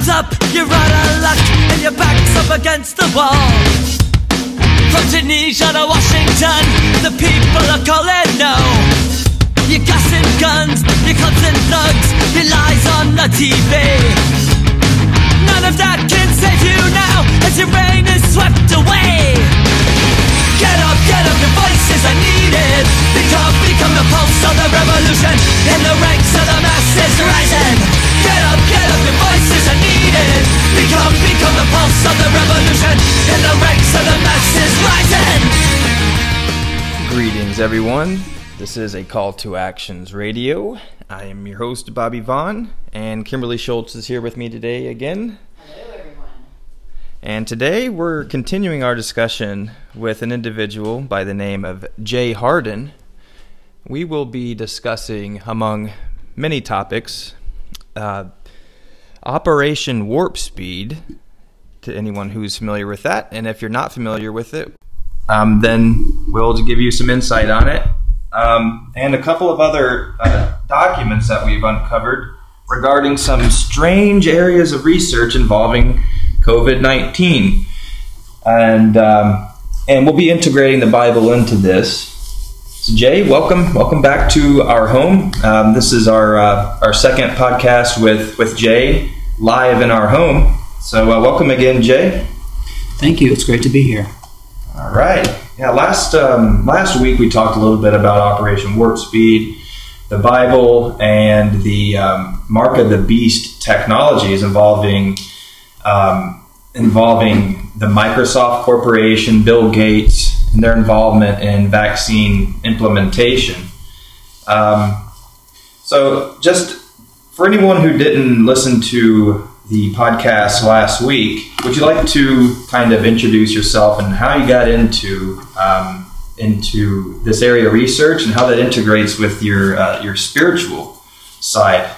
Hands up, you're out of luck, and your back's up against the wall. From Tunisia to Washington, the people are calling no. Your gas and guns, your clubs and thugs, your lies on the TV. None of that can save you now, as your reign is swept away. Get up, get up, your voices are needed. Become, become the pulse of the revolution, in the ranks of the masses rising. Get up, get up, your voices are needed. Become, become the pulse of the revolution, in the ranks of the masses rising. Greetings, everyone. This is a Call to Actions radio. I am your host, Bobby Vaughn, and Kimberly Schultz is here with me today again. Hello, everyone. And today we're continuing our discussion with an individual by the name of Jay Hardin. We will be discussing, among many topics, uh, Operation Warp Speed, to anyone who's familiar with that. And if you're not familiar with it, um, then we'll give you some insight on it. Um, and a couple of other uh, documents that we've uncovered regarding some strange areas of research involving COVID 19. And, um, and we'll be integrating the Bible into this. So Jay, welcome, welcome back to our home. Um, this is our uh, our second podcast with with Jay live in our home. So uh, welcome again, Jay. Thank you. It's great to be here. All right. Yeah. Last um, last week we talked a little bit about Operation Warp Speed, the Bible, and the um, Mark of the Beast technologies involving um, involving the Microsoft Corporation, Bill Gates, their involvement in vaccine implementation. Um, so, just for anyone who didn't listen to the podcast last week, would you like to kind of introduce yourself and how you got into um, into this area of research and how that integrates with your uh, your spiritual side?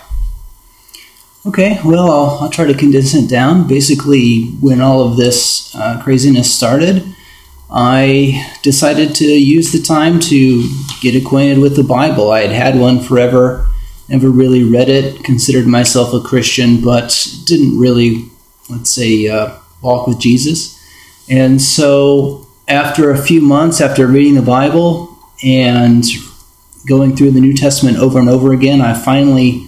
Okay, well, I'll, I'll try to condense it down. Basically, when all of this uh, craziness started, I decided to use the time to get acquainted with the Bible. I had had one forever, never really read it, considered myself a Christian, but didn't really, let's say, uh, walk with Jesus. And so, after a few months, after reading the Bible and going through the New Testament over and over again, I finally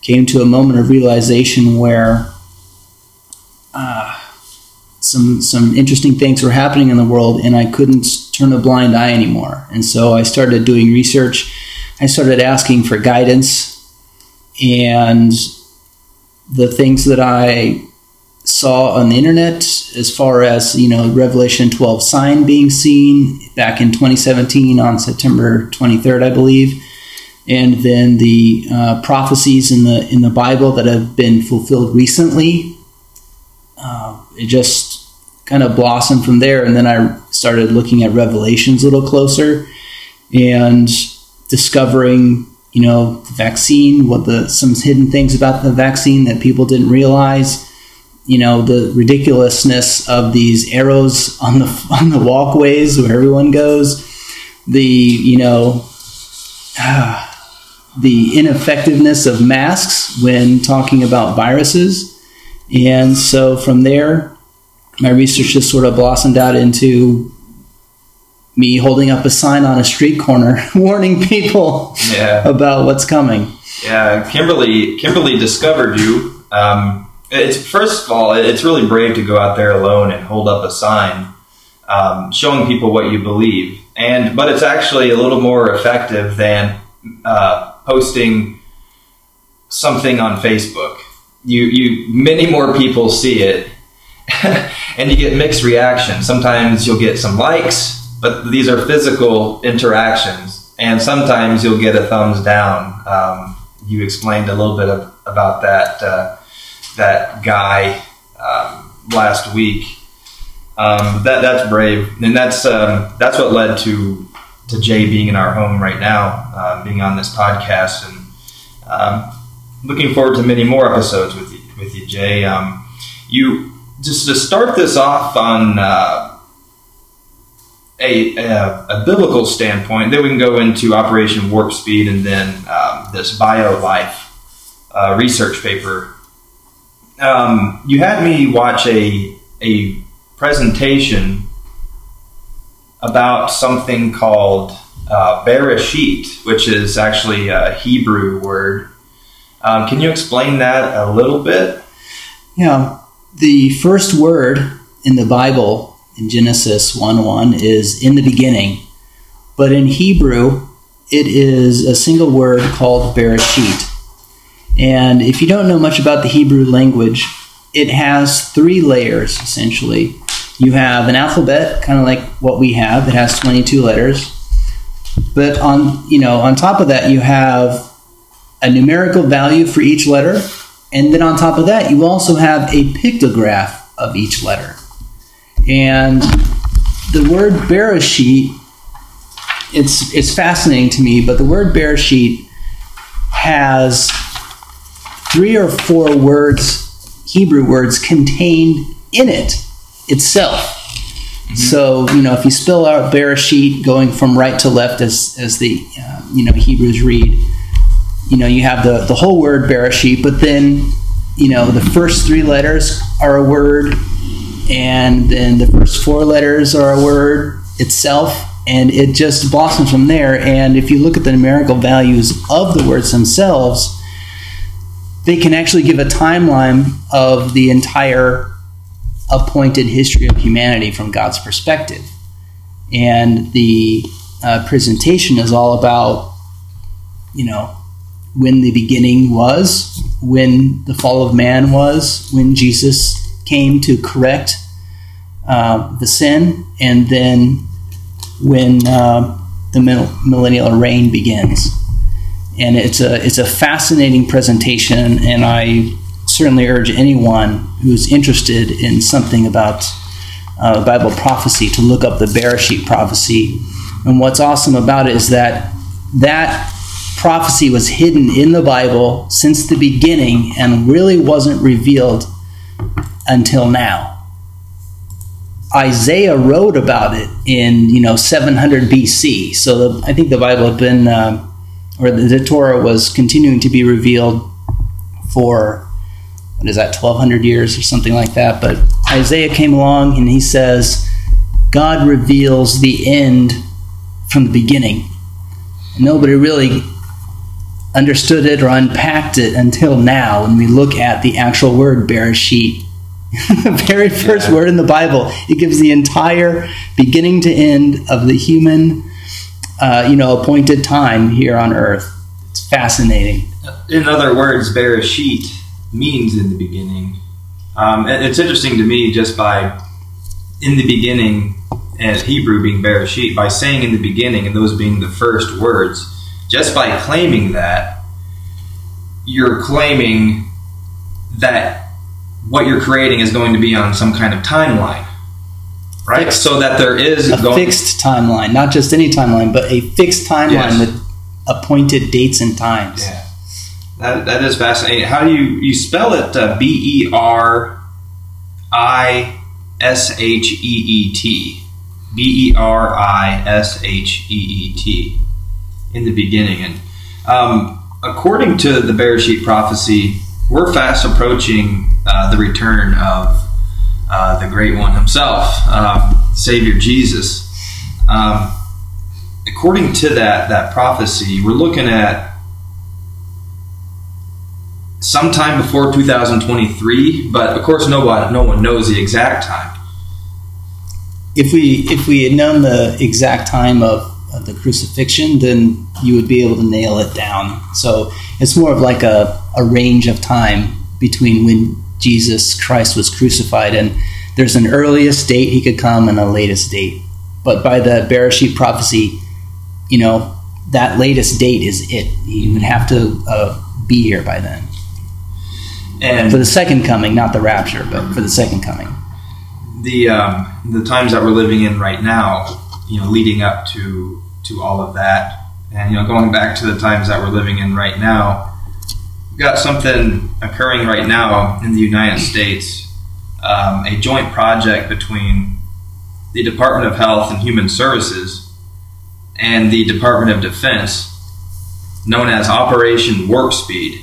came to a moment of realization where some some interesting things were happening in the world, and I couldn't turn a blind eye anymore. And so I started doing research. I started asking for guidance, and the things that I saw on the internet, as far as you know, Revelation 12 sign being seen back in 2017 on September 23rd, I believe and then the uh, prophecies in the in the Bible that have been fulfilled recently. Uh, it just kind of blossomed from there, and then I started looking at Revelations a little closer and discovering, you know, the vaccine, what the some hidden things about the vaccine that people didn't realize. You know, the ridiculousness of these arrows on the on the walkways where everyone goes. The you know. Ah, the ineffectiveness of masks when talking about viruses. And so from there, my research just sort of blossomed out into me holding up a sign on a street corner warning people Yeah. about what's coming. Yeah, Kimberly. Kimberly discovered you. Um, it's first of all, it's really brave to go out there alone and hold up a sign, um, showing people what you believe. And but it's actually a little more effective than uh, posting something on Facebook. You you many more people see it, and you get mixed reactions. Sometimes you'll get some likes, but these are physical interactions, and sometimes you'll get a thumbs down. Um, you explained a little bit of, about that uh, that guy um, last week. Um, that that's brave, and that's um, that's what led to to Jay being in our home right now, uh, being on this podcast, and um, looking forward to many more episodes with you, with you, Jay. Um, you just to start this off on uh, a, a, a biblical standpoint, then we can go into Operation Warp Speed, and then um, this BioLife uh, research paper. um, you had me watch a a presentation about something called uh, Bereshit, which is actually a Hebrew word. Um, can you explain that a little bit? Yeah, the first word in the Bible in Genesis 1 1 is in the beginning, but in Hebrew, it is a single word called Bereshit. And if you don't know much about the Hebrew language, it has three layers essentially. You have an alphabet, kind of like what we have. It has 22 letters. But on, you know, on top of that, you have a numerical value for each letter, and then on top of that, you also have a pictograph of each letter. And the word Bereshit, it's it's fascinating to me, but the word Bereshit has three or four words, Hebrew words, contained in it itself. Mm-hmm. So you know, if you spell out Bereshit going from right to left, as as the uh, you know Hebrews read, you know you have the the whole word Bereshit, but then you know the first three letters are a word, and then the first four letters are a word itself, and it just blossoms from there. And if you look at the numerical values of the words themselves they can actually give a timeline of the entire appointed history of humanity from God's perspective. And the uh, presentation is all about, you know, when the beginning was, when the fall of man was, when Jesus came to correct uh, the sin, and then when uh, the millennial reign begins and it's a it's a fascinating presentation, and I certainly urge anyone who's interested in something about uh, Bible prophecy to look up the Bereshit prophecy. And what's awesome about it is that that prophecy was hidden in the Bible since the beginning and really wasn't revealed until now. Isaiah wrote about it in you know 700 BC, so the, I think the Bible had been. Uh, or the, the Torah was continuing to be revealed for what is that 1200 years or something like that but Isaiah came along and he says God reveals the end from the beginning nobody really understood it or unpacked it until now when we look at the actual word Bereshit the very first yeah. word in the Bible it gives the entire beginning to end of the human uh, you know, appointed time here on earth. It's fascinating. In other words, Bereshit means in the beginning. Um, it's interesting to me just by in the beginning as Hebrew being Bereshit, by saying in the beginning and those being the first words, just by claiming that, you're claiming that what you're creating is going to be on some kind of timeline right? Fixed, so that there is a going- fixed timeline, not just any timeline, but a fixed timeline yes. with appointed dates and times. Yeah, that, that is fascinating. How do you you spell it? Uh, B E R I S H E E T. B E R I S H E E T in the beginning. And um, according to the Bereshit prophecy, we're fast approaching uh, the return of uh, the Great One Himself, um, Savior Jesus. Um, according to that that prophecy, we're looking at sometime before 2023, but of course, no one no one knows the exact time. If we if we had known the exact time of, of the crucifixion, then you would be able to nail it down. So it's more of like a, a range of time between when Jesus Christ was crucified. And there's an earliest date he could come and a latest date. But by the Bereshit prophecy, you know, that latest date is it. He would have to uh, be here by then. And for the second coming, not the rapture, but for the second coming. The um, the times that we're living in right now, you know, leading up to to all of that, and you know, going back to the times that we're living in right now, we've got something occurring right now in the United States, um, a joint project between the Department of Health and Human Services and the Department of Defense, known as Operation Warp Speed.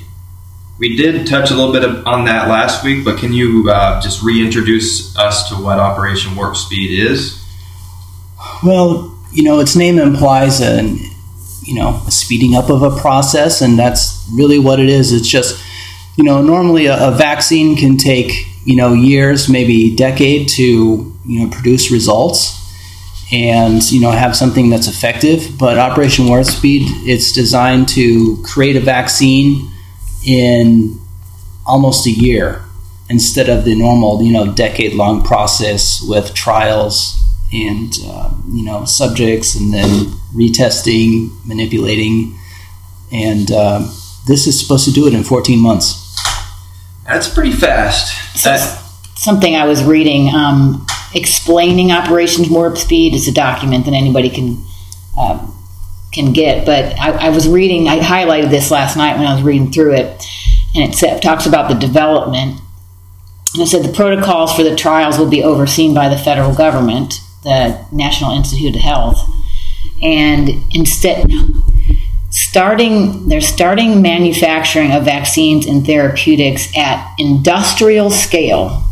We did touch a little bit on that last week, but can you uh, just reintroduce us to what Operation Warp Speed is? Well, you know, its name implies an, you know, a speeding up of a process, and that's really what it is. It's just, you know, normally a, a vaccine can take, you know, years, maybe decade to, you know, produce results and you know have something that's effective. But Operation Warp Speed, it's designed to create a vaccine in almost a year instead of the normal you know decade long process with trials and uh, you know subjects and then retesting, manipulating, and uh, this is supposed to do it in 14 months. That's pretty fast. So That, something I was reading um, explaining Operations Warp Speed. is a document that anybody can um, can get. But I, I was reading. I highlighted this last night when I was reading through it, and it said, talks about the development. And it said the protocols for the trials will be overseen by the federal government, the National Institute of Health, and instead starting they're starting manufacturing of vaccines and therapeutics at industrial scale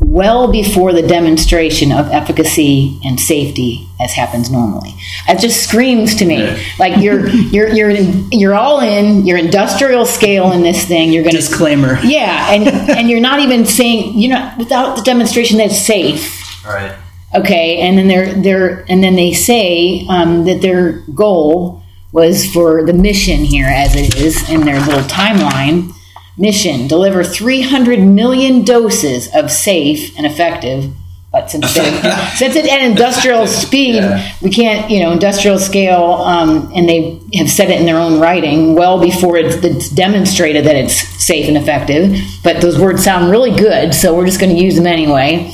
well before the demonstration of efficacy and safety as happens normally. It just screams to me like you're you're you're you're all in. You're industrial scale in this thing. You're going to Disclaimer. yeah, and and you're not even saying you're not without the demonstration that it's safe. all right. Okay, and then they're they're and then they say um, that their goal was for the mission here, as it is in their little timeline. Mission: deliver 300 million doses of safe and effective. But since since it's at industrial speed, Yeah. we can't, you know, industrial scale, um, and they have said it in their own writing well before it's, it's demonstrated that it's safe and effective. But those words sound really good, so we're just going to use them anyway.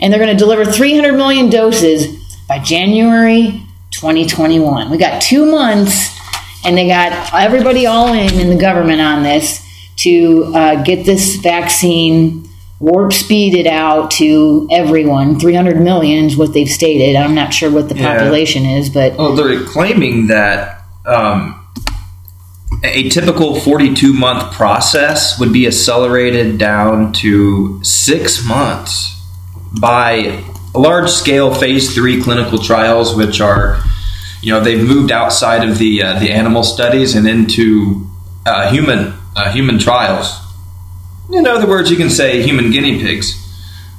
And they're going to deliver 300 million doses by January 2021. We got two months, and they got everybody all in in the government on this to uh, get this vaccine warp speeded out to everyone. 300 million is what they've stated. I'm not sure what the Yeah. population is, but Well, they're claiming that um, a typical 42 month process would be accelerated down to six months by large scale phase three clinical trials, which are, you know, they've moved outside of the uh, the animal studies and into uh, human uh, human trials. In other words, you can say human guinea pigs.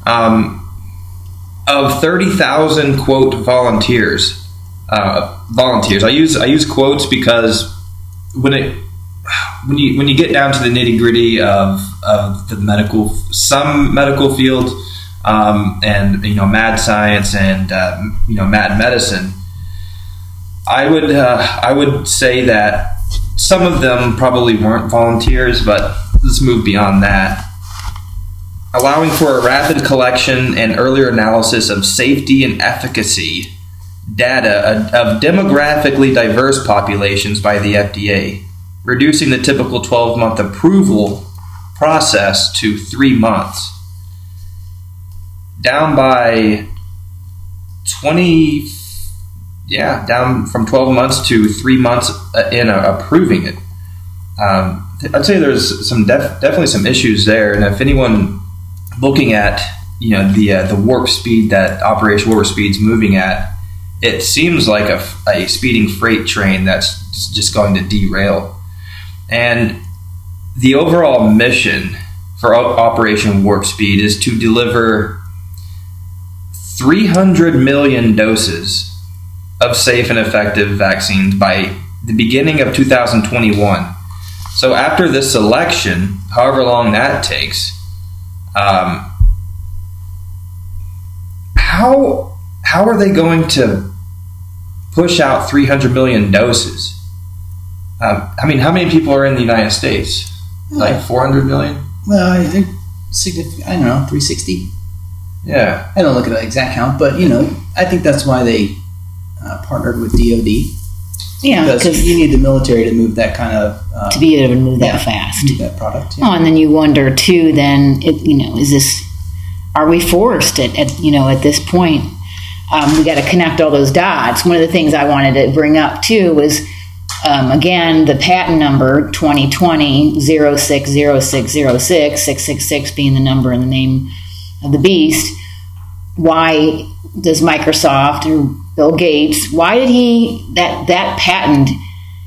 Um, of 30,000 quote volunteers, uh, volunteers. I use I use quotes because when it when you when you get down to the nitty gritty of, of the medical some medical field um, and you know mad science and um, you know mad medicine, I would uh, I would say that some of them probably weren't volunteers, but let's move beyond that. Allowing for a rapid collection and earlier analysis of safety and efficacy data of demographically diverse populations by the FDA, reducing the typical 12 month approval process to three months, down by 20, yeah, down from 12 months to three months uh, in approving it. Um, I'd say there's some def- definitely some issues there, and if anyone looking at you know the uh, the warp speed that Operation Warp Speed's moving at, it seems like a, a speeding freight train that's just going to derail. And the overall mission for Operation Warp Speed is to deliver 300 million doses of safe and effective vaccines by the beginning of 2021. So after this election, however long that takes, um, how how are they going to push out 300 million doses? Um, I mean, how many people are in the United States? Like 400 million? Well, I think significant. I don't know, 360. Yeah. I don't look at the exact count, but you know, I think that's why they uh, partnered with DoD yeah, because because you need the military to move that kind of uh, to be able to move Yeah. that fast. move that product. yeah. Oh, and then you wonder too. Then it, you know, is this? Are we forced at, at you know at this point? Um, we got to connect all those dots. One of the things I wanted to bring up too was Um, again, the patent number 2020 060606, 666 being the number and the name of the beast. Why does Microsoft or Bill Gates, why did he, that, that patent,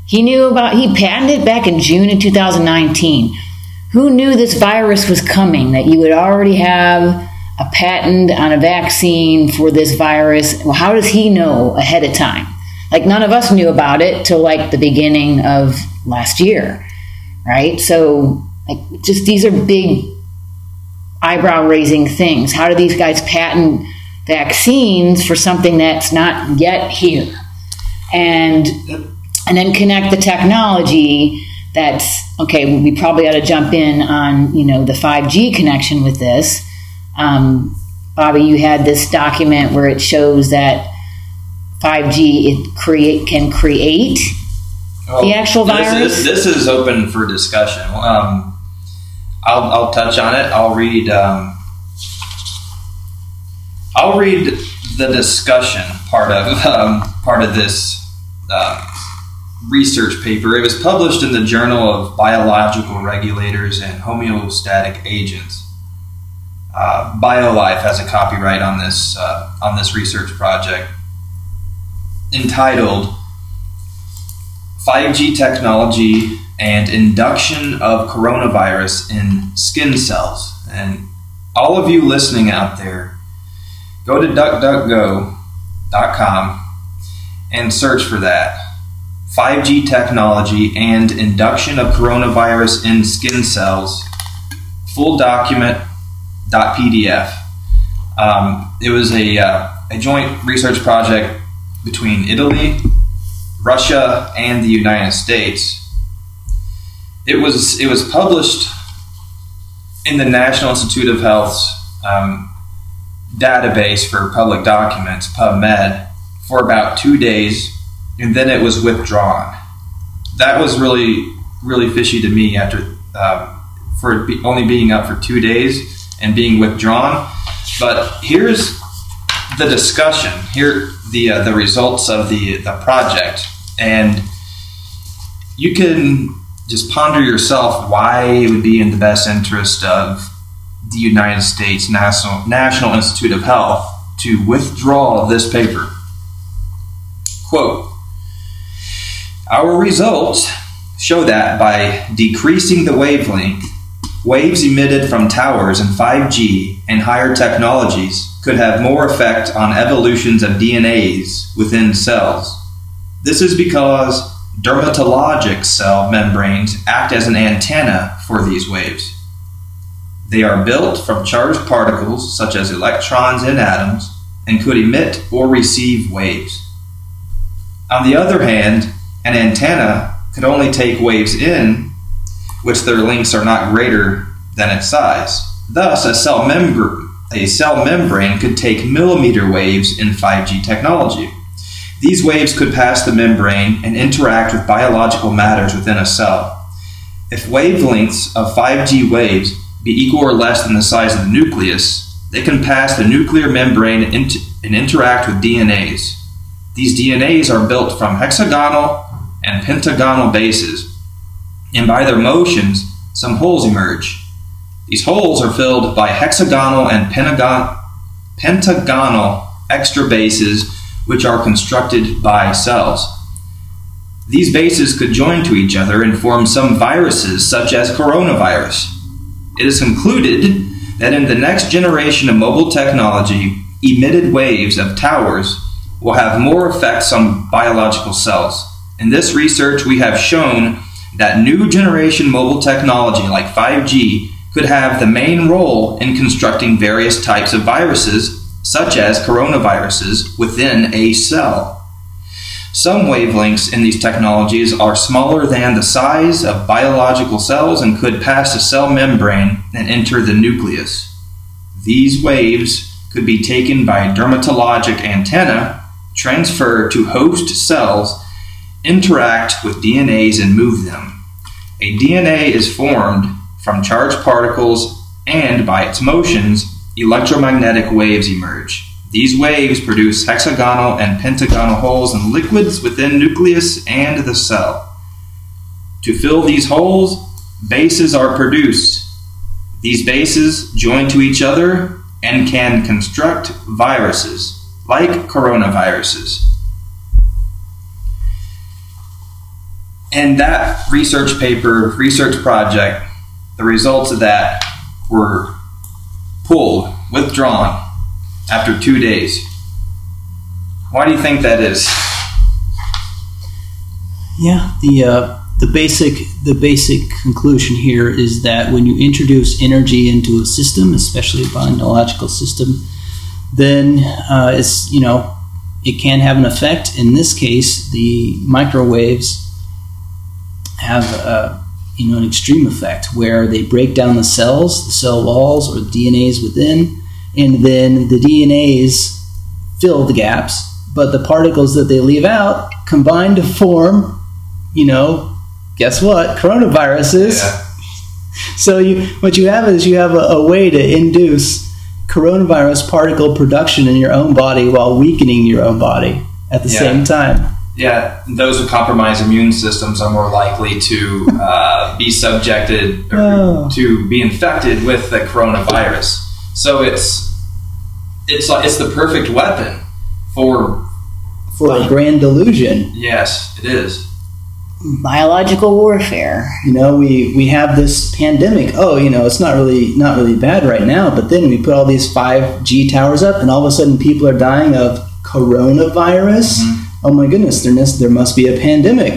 he knew about, he patented back in June of 2019. Who knew this virus was coming, that you would already have a patent on a vaccine for this virus? Well, how does he know ahead of time? Like none of us knew about it till like the beginning of last year, right? So like just these are big eyebrow raising things. How do these guys patent vaccines for something that's not yet here? And and then connect the technology that's okay we probably ought to jump in on you know the 5g connection with this um, bobby you had this document where it shows that 5G it create can create well, the actual virus. This is, this is, open for discussion. Um, I'll, I'll, touch on it. I'll read. Um, I'll read the discussion part of um, part of this uh, research paper. It was published in the Journal of Biological Regulators and Homeostatic Agents. Uh, BioLife has a copyright on this uh, on this research project entitled 5G Technology and Induction of Coronavirus in Skin Cells. And all of you listening out there, go to duckduckgo.com and search for that. 5G technology and induction of coronavirus in skin cells, full document .pdf. Um, it was a, uh, a joint research project between Italy, Russia, and the United States. It was it was published in the National Institute of Health's um, database for public documents, PubMed, for about two days, and then it was withdrawn. That was really really fishy to me after uh, for it only being up for two days and being withdrawn. But here's the discussion. Here the uh, the results of the the project, and you can just ponder yourself why it would be in the best interest of the United States National National Institute of Health to withdraw this paper. Quote: Our results show that by decreasing the wavelength, waves emitted from towers and 5G and higher technologies could have more effect on evolutions of DNAs within cells. This is because dermatologic cell membranes act as an antenna for these waves. They are built from charged particles such as electrons and atoms and could emit or receive waves. On the other hand, an antenna could only take waves in which their lengths are not greater than its size. Thus, a cell membrane a cell membrane could take millimeter waves in 5G technology. These waves could pass the membrane and interact with biological matters within a cell. If wavelengths of 5G waves be equal or less than the size of the nucleus, they can pass the nuclear membrane and, interact with DNAs. These DNAs are built from hexagonal and pentagonal bases, and by their motions, some holes emerge. These holes are filled by hexagonal and pentagon, pentagonal extra bases, which are constructed by cells. These bases could join to each other and form some viruses, such as coronavirus. It is concluded that in the next generation of mobile technology, emitted waves of towers will have more effects on biological cells. In this research, we have shown that new generation mobile technology like 5G could have the main role in constructing various types of viruses, such as coronaviruses, within a cell. Some wavelengths in these technologies are smaller than the size of biological cells and could pass a cell membrane and enter the nucleus. These waves could be taken by dermatologic antenna, transfer to host cells, interact with DNAs, and move them. A DNA is formed from charged particles, and by its motions, electromagnetic waves emerge. These waves produce hexagonal and pentagonal holes in liquids within nucleus and the cell. To fill these holes, bases are produced. These bases join to each other and can construct viruses, like coronaviruses. And that research paper, research project, the results of that were pulled, withdrawn after two days. Why do you think that is? Yeah, the uh, the basic the basic conclusion here is that when you introduce energy into a system, especially a biological system, then uh, it's you know it can have an effect. In this case, the microwaves have uh, you know an extreme effect where they break down the cells, the cell walls, or the DNAs within, and then the DNAs fill the gaps, but the particles that they leave out combine to form, you know, guess what? Coronaviruses. Yeah. So you, what you have is you have a, a way to induce coronavirus particle production in your own body while weakening your own body at the Yeah. same time. Yeah, those with compromised immune systems are more likely to uh, be subjected or Oh. to be infected with the coronavirus. So it's it's like it's the perfect weapon for For a grand delusion, yes, it is. Biological warfare. you know, we we have this pandemic. Oh, you know, it's not really not really bad right now, but then we put all these five G towers up, and all of a sudden people are dying of coronavirus. Oh my goodness, there must there must be a pandemic.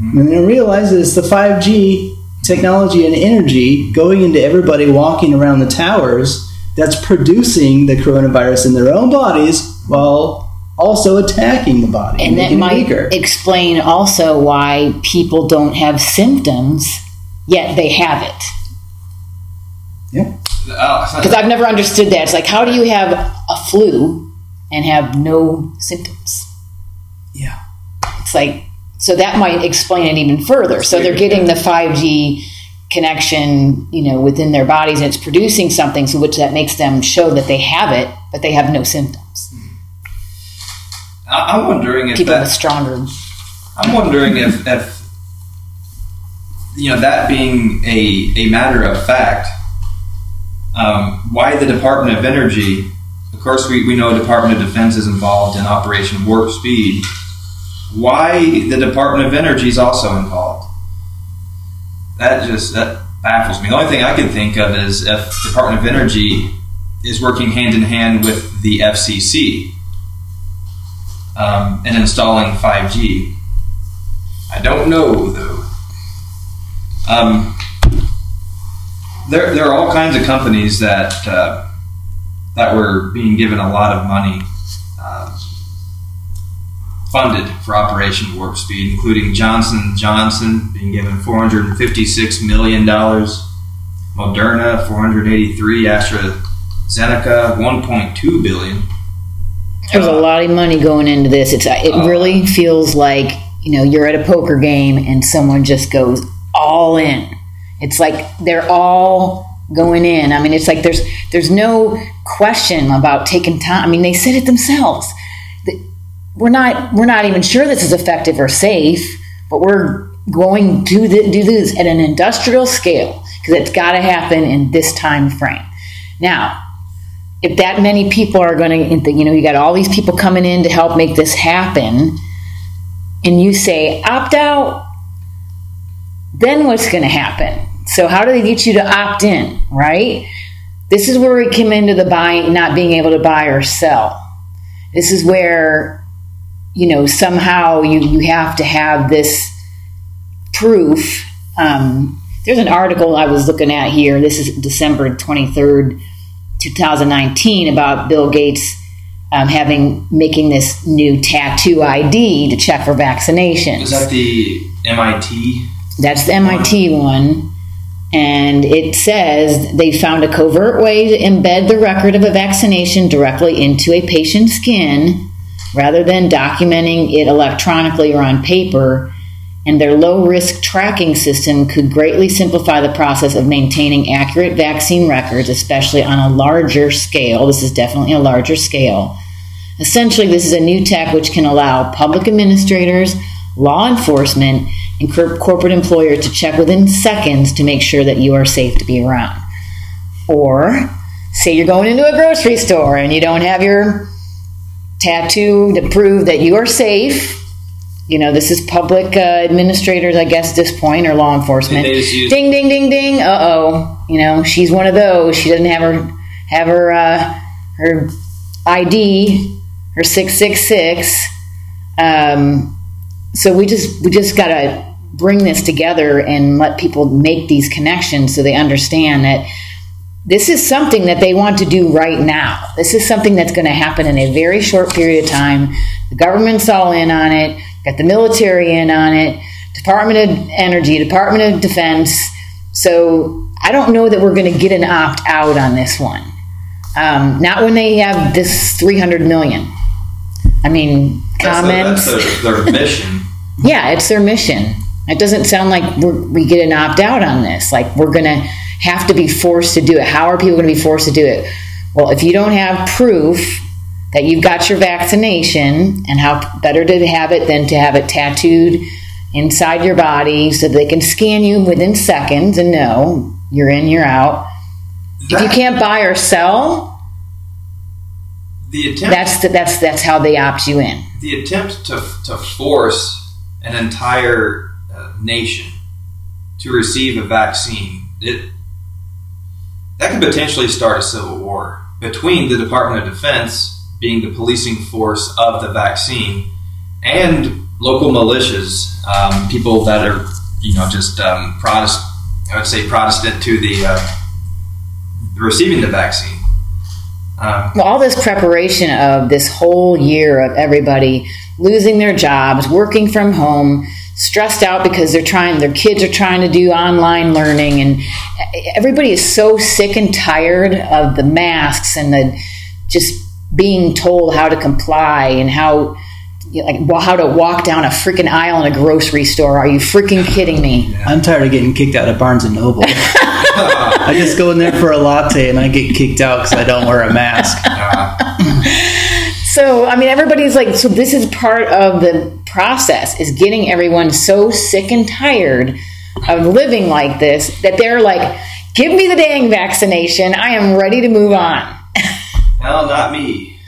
Mm-hmm. And then I realize that it's the five G technology and energy going into everybody walking around the towers that's producing the coronavirus in their own bodies while also attacking the body And that making it might weaker. explain also why people don't have symptoms, yet they have it. Yeah. Uh, because I've never understood that. It's like, how do you have a flu and have no symptoms? Yeah. It's like, so that might explain it even further. So they're getting the 5G connection, you know, within their bodies and it's producing something, so which that makes them show that they have it, but they have no symptoms. I'm wondering if People that, with stronger. I'm wondering if, if you know that being a, a matter of fact, um, why the Department of Energy? Of course, we, we know Department of Defense is involved in Operation Warp Speed. Why the Department of Energy is also involved? That just that baffles me. The only thing I can think of is if Department of Energy is working hand in hand with the FCC um, and installing 5G. I don't know though. Um, there, there are all kinds of companies that uh, that were being given a lot of money uh, funded for Operation Warp Speed, including Johnson Johnson being given 456 million dollars, Moderna 483, AstraZeneca 1.2 billion. There's a lot of money going into this. It's it really feels like you know you're at a poker game and someone just goes all in. It's like they're all going in. I mean, it's like there's there's no question about taking time. I mean, they said it themselves. We're not we're not even sure this is effective or safe, but we're going to do this at an industrial scale because it's got to happen in this time frame. Now, if that many people are going to, you know, you got all these people coming in to help make this happen, and you say opt out, then what's going to happen? So, how do they get you to opt in, right? This is where we come into the buying, not being able to buy or sell. This is where, you know, somehow you, you have to have this proof. Um, there's an article I was looking at here. This is December 23rd, 2019, about Bill Gates um, having making this new tattoo ID to check for vaccinations. Is that the MIT? That's the MIT one. And it says they found a covert way to embed the record of a vaccination directly into a patient's skin rather than documenting it electronically or on paper. and their low risk tracking system could greatly simplify the process of maintaining accurate vaccine records, especially on a larger scale. This is definitely a larger scale. Essentially, this is a new tech which can allow public administrators, law enforcement, and corporate employers to check within seconds to make sure that you are safe to be around. Or, say you're going into a grocery store and you don't have your tattoo to prove that you are safe. You know, this is public uh, administrators, I guess, at this point, or law enforcement. Ding, ding, ding, ding. Uh oh. You know, she's one of those. She doesn't have her have her uh, her ID, her six six six. Um, so we just we just gotta bring this together and let people make these connections so they understand that this is something that they want to do right now. This is something that's going to happen in a very short period of time. The government's all in on it, got the military in on it, Department of Energy, Department of Defense. So I don't know that we're going to get an opt out on this one. Um, not when they have this 300 million. I mean, comments. That's, that's their, their mission. yeah, it's their mission. It doesn't sound like we get an opt out on this. Like we're going to have to be forced to do it. How are people going to be forced to do it? Well, if you don't have proof that you've got your vaccination, and how better to have it than to have it tattooed inside your body so they can scan you within seconds and know you're in, you're out. That, if you can't buy or sell, the attempt that's the, that's that's how they opt you in. The attempt to to force an entire uh, nation to receive a vaccine it that could potentially start a civil war between the Department of Defense being the policing force of the vaccine and local militias, um, people that are you know just um, Protestant. I would say Protestant to the uh, receiving the vaccine. Um, Well, all this preparation of this whole year of everybody losing their jobs, working from home, stressed out because they're trying, their kids are trying to do online learning, and everybody is so sick and tired of the masks and the just being told how to comply and how. You know, Like well, how to walk down a freaking aisle in a grocery store? Are you freaking kidding me? I'm tired of getting kicked out of Barnes and Noble. I just go in there for a latte and I get kicked out because I don't wear a mask. So, I mean, everybody's like, so this is part of the process is getting everyone so sick and tired of living like this that they're like, give me the dang vaccination. I am ready to move on. no, not me.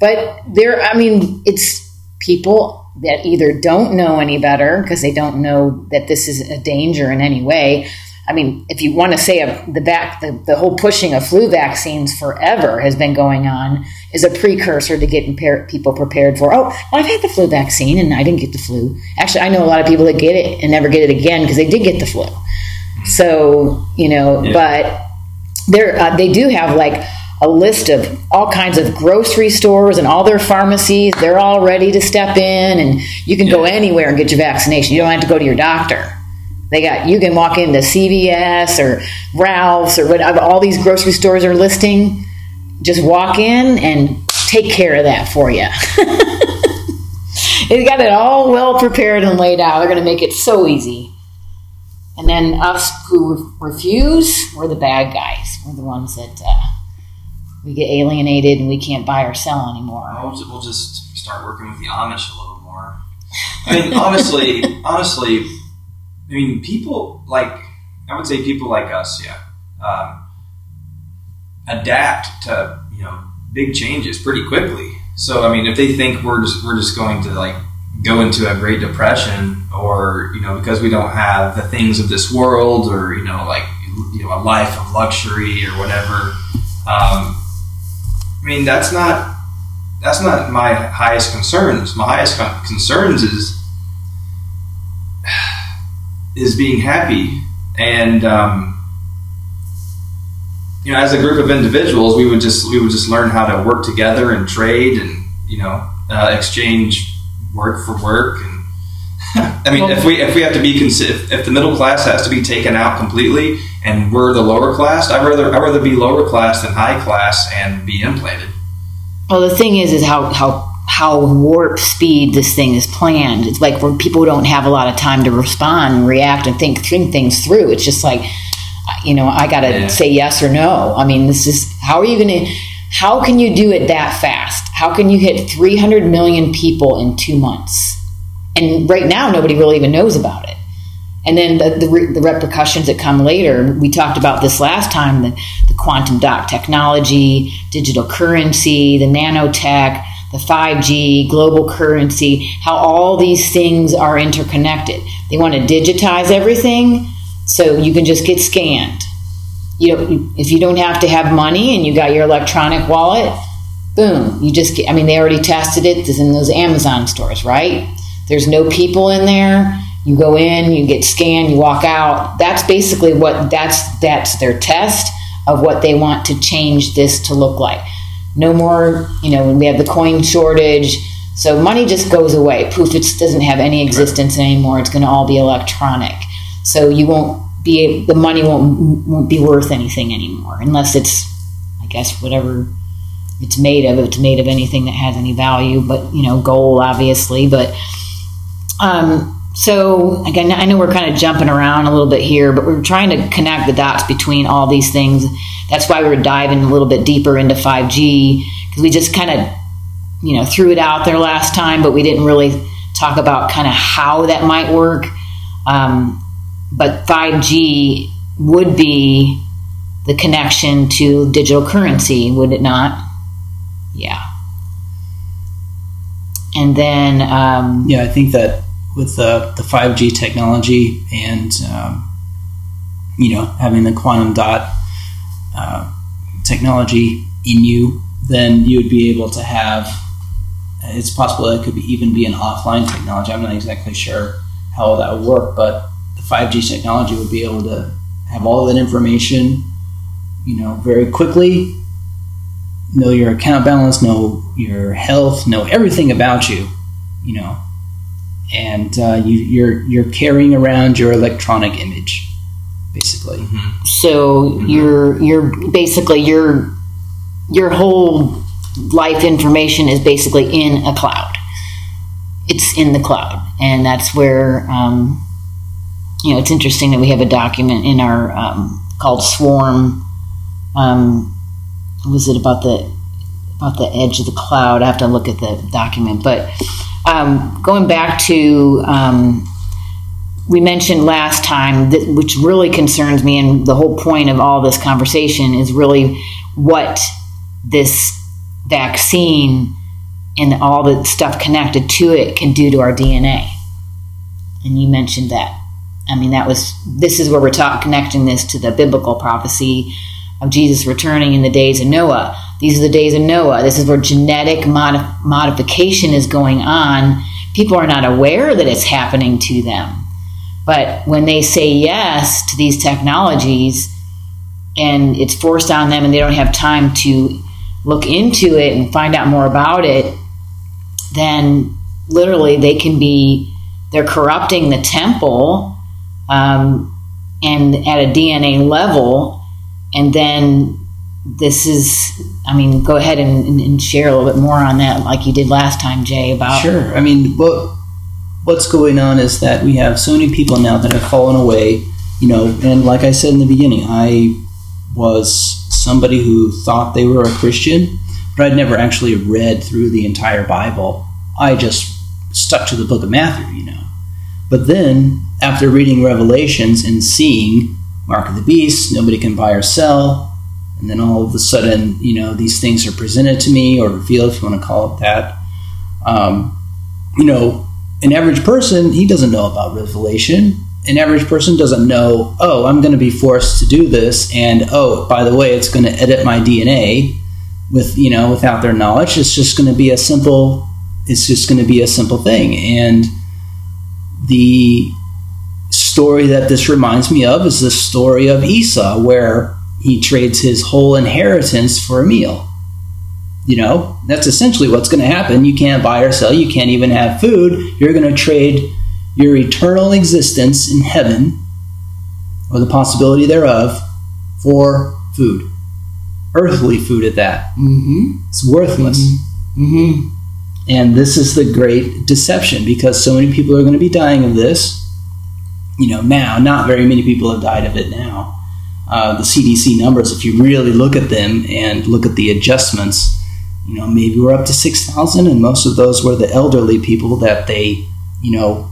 But there, I mean, it's people that either don't know any better because they don't know that this is a danger in any way. I mean, if you want to say a, the back, the, the whole pushing of flu vaccines forever has been going on is a precursor to getting par- people prepared for. Oh, well, I've had the flu vaccine and I didn't get the flu. Actually, I know a lot of people that get it and never get it again because they did get the flu. So you know, Yeah. but there uh, they do have like a list of all kinds of grocery stores and all their pharmacies. They're all ready to step in, and you can go anywhere and get your vaccination. You don't have to go to your doctor. They got you can walk into CVS or Ralph's or whatever. All these grocery stores are listing. Just walk in and take care of that for you. They've got it all well prepared and laid out. They're going to make it so easy. And then us who refuse, we're the bad guys. We're the ones that uh, we get alienated and we can't buy or sell anymore. We'll, we'll just start working with the Amish a little more. I mean, honestly, honestly, I mean, people like I would say people like us, yeah, um, adapt to you know big changes pretty quickly. So I mean, if they think we're just we're just going to like go into a Great Depression, or you know, because we don't have the things of this world, or you know, like you know, a life of luxury or whatever. Um, I mean, that's not that's not my highest concerns. My highest con- concerns is is being happy, and um, you know, as a group of individuals, we would just we would just learn how to work together and trade, and you know, uh, exchange work for work. And I mean, if we if we have to be if, if the middle class has to be taken out completely, and we're the lower class, I'd rather I'd rather be lower class than high class and be implanted. Well, the thing is, is how how how warp speed this thing is planned. It's like where people don't have a lot of time to respond and react and think, think things through. It's just like, you know, I got to Yeah. say yes or no. I mean, this is how are you going to? How can you do it that fast? How can you hit 300 million people in two months? And right now, nobody really even knows about it. And then the, the, the repercussions that come later. We talked about this last time the, the quantum dot technology, digital currency, the nanotech, the 5G, global currency, how all these things are interconnected. They want to digitize everything so you can just get scanned. You know, if you don't have to have money and you got your electronic wallet, boom, you just get, I mean, they already tested it. It's in those Amazon stores, right? There's no people in there. You go in, you get scanned, you walk out. That's basically what that's that's their test of what they want to change this to look like. No more, you know, when we have the coin shortage. So money just goes away. Poof, it doesn't have any existence anymore. It's going to all be electronic. So you won't be the money won't won't be worth anything anymore unless it's, I guess, whatever it's made of. It's made of anything that has any value, but you know, gold obviously. But um, so again, I know we're kind of jumping around a little bit here, but we're trying to connect the dots between all these things. That's why we were diving a little bit deeper into 5G because we just kind of, you know, threw it out there last time, but we didn't really talk about kind of how that might work. Um, but 5G would be the connection to digital currency, would it not? Yeah. And then, um, Yeah, I think that with the the five G technology and um, you know having the quantum dot uh, technology in you, then you would be able to have. It's possible it could be, even be an offline technology. I'm not exactly sure how that would work, but the five G technology would be able to have all that information, you know, very quickly. Know your account balance, know your health, know everything about you, you know, and uh, you, you're you're carrying around your electronic image, basically. So you're you're basically your your whole life information is basically in a cloud. It's in the cloud, and that's where um, you know it's interesting that we have a document in our um, called Swarm. Um, was it about the about the edge of the cloud? I have to look at the document, but um, going back to um, we mentioned last time, that, which really concerns me, and the whole point of all this conversation is really what this vaccine and all the stuff connected to it can do to our DNA. And you mentioned that. I mean, that was this is where we're talking connecting this to the biblical prophecy of Jesus returning in the days of Noah. These are the days of Noah. This is where genetic mod- modification is going on. People are not aware that it's happening to them. But when they say yes to these technologies and it's forced on them and they don't have time to look into it and find out more about it, then literally they can be, they're corrupting the temple um, and at a DNA level. And then this is, I mean, go ahead and, and, share a little bit more on that, like you did last time, Jay, about. Sure. I mean, what what's going on is that we have so many people now that have fallen away. You know, and like I said in the beginning, I was somebody who thought they were a Christian, but I'd never actually read through the entire Bible. I just stuck to the book of Matthew, you know. But then, after reading Revelations and seeing Mark of the Beast, nobody can buy or sell, and then all of a sudden, you know, these things are presented to me or revealed, if you want to call it that. Um, you know, an average person, he doesn't know about Revelation. An average person doesn't know, oh, I'm going to be forced to do this, and oh, by the way, it's going to edit my DNA with, you know, without their knowledge. It's just going to be a simple, it's just going to be a simple thing. And the story that this reminds me of is the story of Esau, where he trades his whole inheritance for a meal. You know, that's essentially what's going to happen. You can't buy or sell, you can't even have food. You're going to trade your eternal existence in heaven, or the possibility thereof, for food. Earthly food at that. Mm-hmm. It's worthless. Mm-hmm. And this is the great deception because so many people are going to be dying of this. You know, now, not very many people have died of it now. Uh, the CDC numbers, if you really look at them and look at the adjustments, you know, maybe we're up to 6,000, and most of those were the elderly people that they, you know,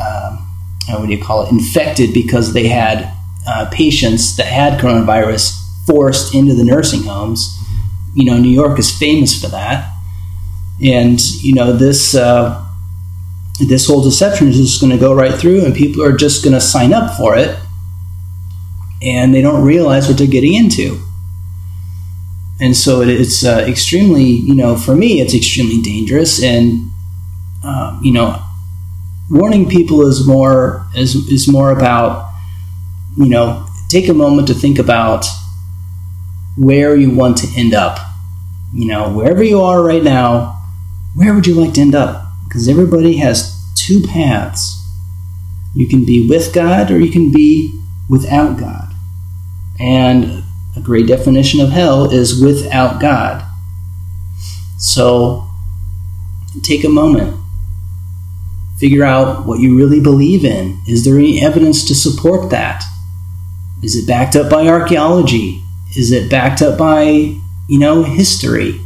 um, what do you call it, infected because they had uh, patients that had coronavirus forced into the nursing homes. You know, New York is famous for that, and you know this uh, this whole deception is just going to go right through, and people are just going to sign up for it, and they don't realize what they're getting into. And so it's uh, extremely, you know, for me, it's extremely dangerous, and uh, you know, warning people is more is is more about, you know, take a moment to think about where you want to end up. You know, wherever you are right now, where would you like to end up? Because everybody has two paths. You can be with God or you can be without God. And a great definition of hell is without God. So take a moment. Figure out what you really believe in. Is there any evidence to support that? Is it backed up by archaeology? Is it backed up by, you know, history?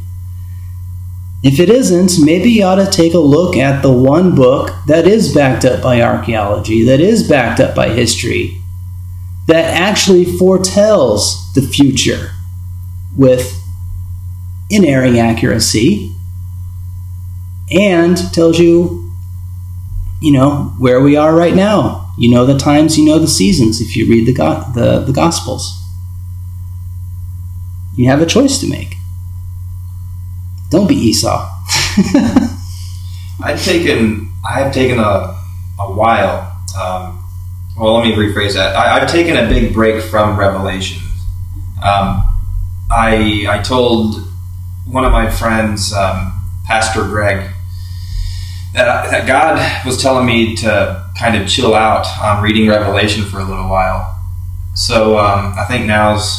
If it isn't, maybe you ought to take a look at the one book that is backed up by archaeology, that is backed up by history, that actually foretells the future with inerring accuracy and tells you, you know, where we are right now. You know the times, you know the seasons if you read the, go- the, the Gospels you have a choice to make. Don't be Esau. I've taken I have taken a, a while. Um, well, let me rephrase that. I, have taken a big break from Revelation. Um, I I told one of my friends, um, Pastor Greg, that, that God was telling me to kind of chill out on reading Revelation for a little while. So um, I think now's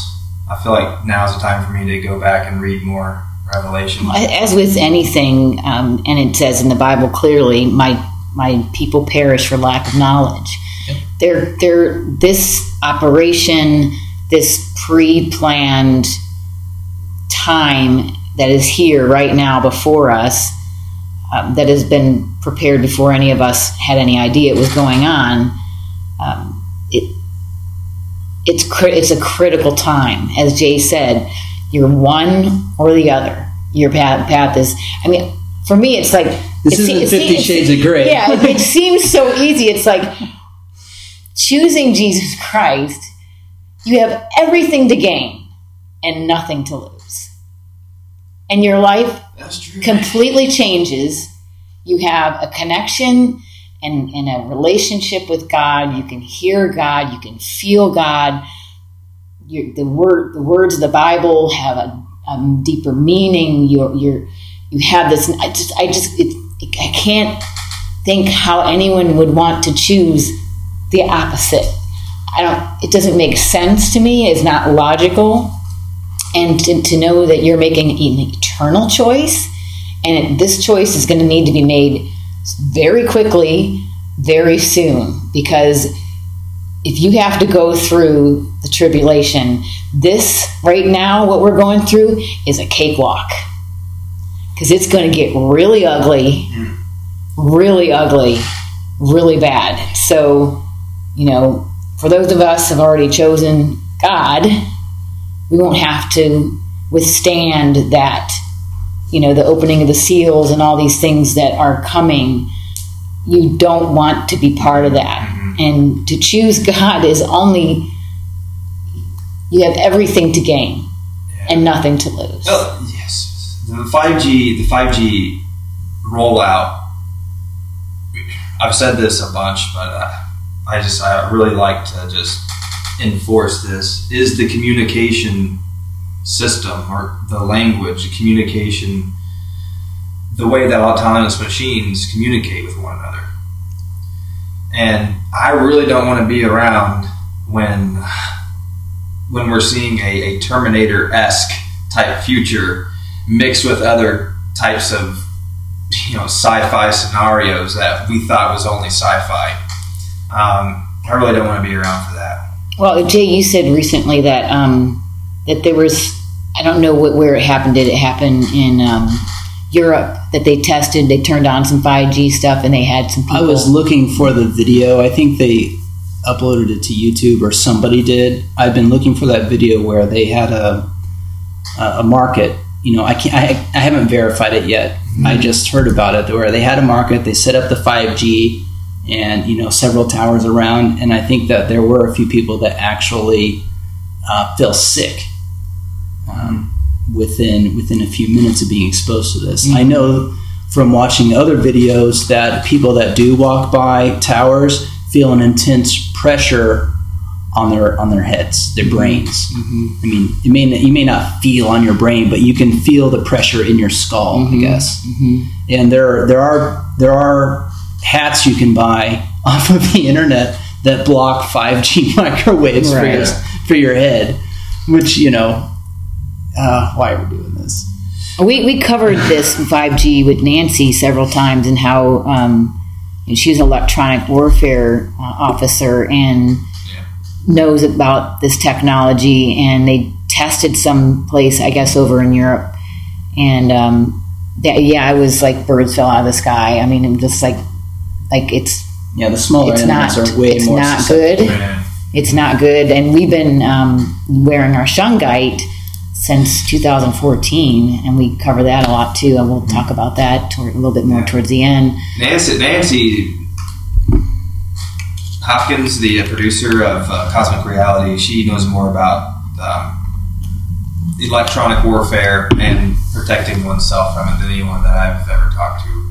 I feel like now's the time for me to go back and read more Revelation. As with anything, um, and it says in the Bible clearly, my my people perish for lack of knowledge. They're, they're, this operation, this pre-planned time that is here right now before us, um, that has been prepared before any of us had any idea it was going on. Um, it, it's it's a critical time, as Jay said. You're one or the other. Your path path is. I mean, for me, it's like this isn't it, Fifty Shades of Grey. Yeah, it, it seems so easy. It's like choosing Jesus Christ. You have everything to gain and nothing to lose, and your life completely changes. You have a connection and in a relationship with God, you can hear God, you can feel God. You're, the word, the words of the Bible have a, a deeper meaning. You're, you're, you have this. I just, I just, it, I can't think how anyone would want to choose the opposite. I don't. It doesn't make sense to me. It's not logical, and to, to know that you're making an eternal choice, and this choice is going to need to be made very quickly, very soon, because if you have to go through the tribulation, this right now, what we're going through, is a cakewalk. Because it's going to get really ugly, hmm. really ugly, really bad. So, you know, for those of us who have already chosen God, we won't have to withstand that you know, the opening of the seals and all these things that are coming, you don't want to be part of that. Mm-hmm. And to choose God is only, you have everything to gain yeah. and nothing to lose. Oh, yes. The 5G, the 5G rollout, I've said this a bunch, but uh, I just, I really like to just enforce this, is the communication system or the language, the communication, the way that autonomous machines communicate with one another. And I really don't want to be around when when we're seeing a, a Terminator esque type future mixed with other types of you know sci-fi scenarios that we thought was only sci-fi. Um, I really don't want to be around for that. Well, Jay, you said recently that um, that there was I don't know what, where it happened. Did it happen in um, Europe that they tested? They turned on some five G stuff and they had some people. I was looking for the video. I think they uploaded it to YouTube or somebody did. I've been looking for that video where they had a a market. You know, I can't. I, I haven't verified it yet. I just heard about it where they had a market. They set up the five G and you know several towers around, and I think that there were a few people that actually uh, fell sick um, within within a few minutes of being exposed to this. I mm-hmm. know from watching other videos that people that do walk by towers feel an intense pressure on their on their heads, their mm-hmm. brains. Mm-hmm. I mean, it may not, you may not feel on your brain, but you can feel the pressure in your skull, I guess. And there there are there are hats you can buy off of the internet that block 5G microwaves for your for your head, which you know, uh, why are we doing this? We, we covered this 5G with Nancy several times and how um, she was an electronic warfare uh, officer and knows about this technology. And they tested some place, I guess, over in Europe. And um, that, yeah, I was like birds fell out of the sky. I mean, I'm just like, like it's Yeah, the smaller it's not animals are way it's more not good. Man. It's not good. And we've been um, wearing our shungite since 2014, and we cover that a lot too. And we'll talk about that toward, a little bit more towards the end. Nancy, Nancy Hopkins, the uh, producer of uh, Cosmic Reality, she knows more about um, electronic warfare and protecting oneself from it than anyone that I've ever talked to.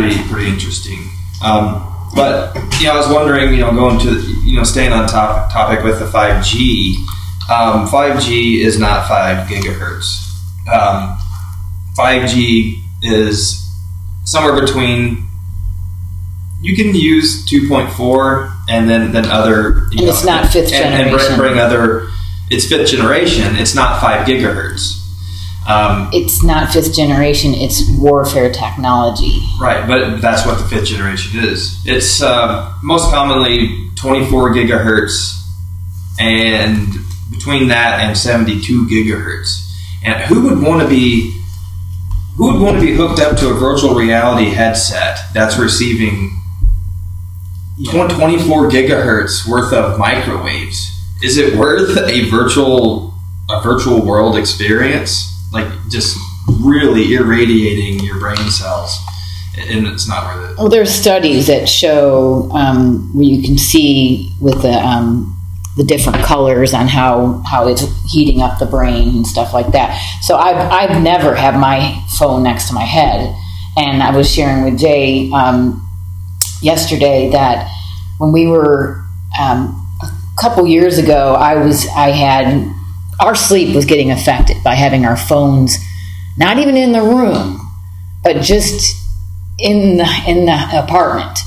Pretty, pretty interesting. Um, but yeah, I was wondering, you know, going to you know, staying on top topic with the five G. Um, 5G is not 5 gigahertz. Um, 5G is somewhere between. You can use 2.4 and then then other. You And it's not fifth and, and bring, bring other. It's fifth generation. It's not 5 gigahertz. Um, It's not fifth generation; it's warfare technology. Right, but that's what the fifth generation is. It's um, most commonly 24 gigahertz, and between that and 72 gigahertz. And who would want to be who would want to be hooked up to a virtual reality headset that's receiving tw- 24 gigahertz worth of microwaves? Is it worth a virtual a virtual world experience? Like just really irradiating your brain cells, and it's not worth it. Well, there's studies that show um, where you can see with the um, the different colors on how how it's heating up the brain and stuff like that. So I've I've never had my phone next to my head, and I was sharing with Jay um, yesterday that when we were um, a couple years ago, I was I had our sleep was getting affected by having our phones not even in the room, but just in the in the apartment.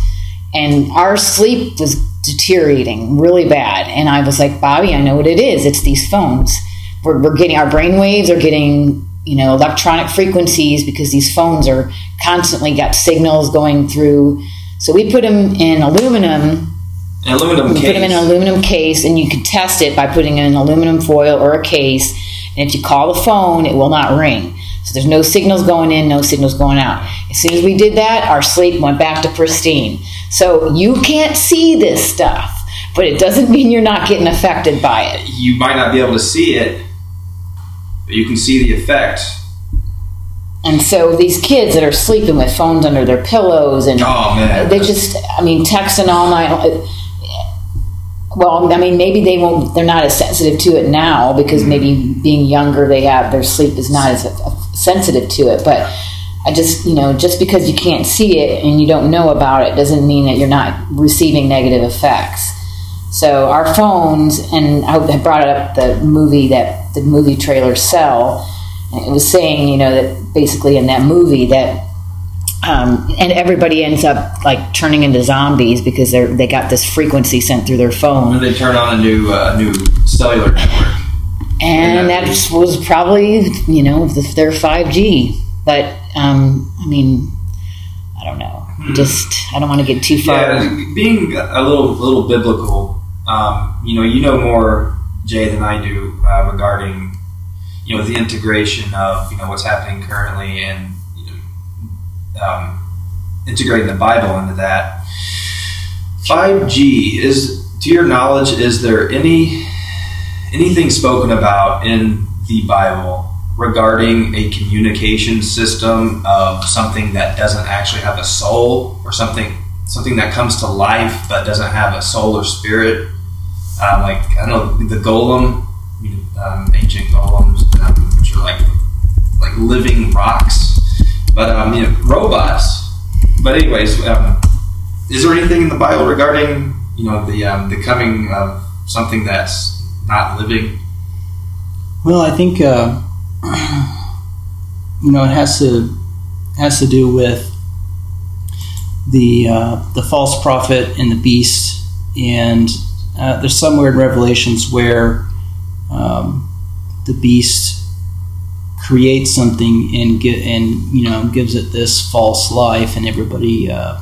And our sleep was deteriorating really bad. And i was like bobby i know what it is. It's these phones. We're, we're getting our brain waves are getting you know electronic frequencies because these phones are constantly got signals going through. So we put them in aluminum An aluminum you case. put them in an aluminum case and you can test it by putting in an aluminum foil or a case. And if you call the phone it will not ring. So there's no signals going in no signals going out. As soon as we did that our sleep went back to pristine. So you can't see this stuff but it doesn't mean you're not getting affected by it. You might not be able to see it, but you can see the effect. and so these kids that are sleeping with phones under their pillows and Oh man, they just i mean texting all night well i mean maybe they won't they're not as sensitive to it now because mm-hmm. maybe being younger they have their sleep is not as sensitive to it. But i just you know just because you can't see it and you don't know about it doesn't mean that you're not receiving negative effects. So our phones and i brought up the movie that the movie trailer Cell it was saying you know that basically in that movie that um, and everybody ends up like turning into zombies because they're they got this frequency sent through their phone, they turn on a new uh, new cellular network. and that was probably you know if they're five G. But um, I mean, I don't know. Just I don't want to get too far. Yeah, being a little little biblical, um, you know, you know more Jay than I do uh, regarding you know the integration of you know what's happening currently and um, integrating the Bible into that. Five G is, to your knowledge, is there any anything spoken about in the Bible regarding a communication system of something that doesn't actually have a soul or something something that comes to life but doesn't have a soul or spirit? Um, like I know the golem, um, ancient golems, um, which are like like living rocks, but um, you know robots. But anyways, um, is there anything in the Bible regarding you know the um, the coming of something that's not living? Well, I think uh, you know it has to has to do with the uh, the false prophet and the beast, and uh, there's somewhere in Revelations where um, the beast creates something and get and you know gives it this false life, and everybody. Uh,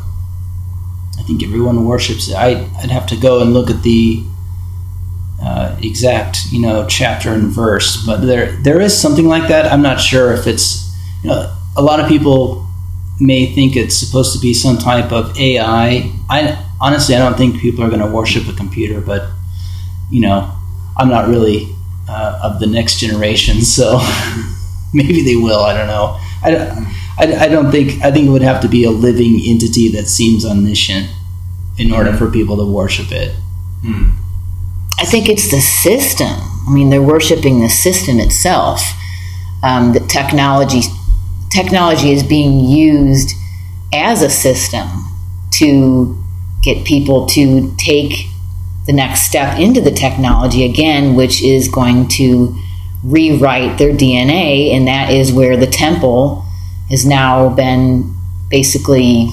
I think everyone worships it. I, I'd have to go and look at the uh, exact you know chapter and verse, but there there is something like that. I'm not sure if it's you know a lot of people may think it's supposed to be some type of AI. I honestly I don't think people are going to worship a computer, but you know I'm not really uh, of the next generation, so maybe they will. I don't know. I, I, I don't think I think it would have to be a living entity that seems omniscient in order for people to worship it. Hmm. I think it's the system. I mean, they're worshiping the system itself. Um, the technology technology is being used as a system to get people to take the next step into the technology again, which is going to rewrite their DNA, and that is where the temple has now been basically,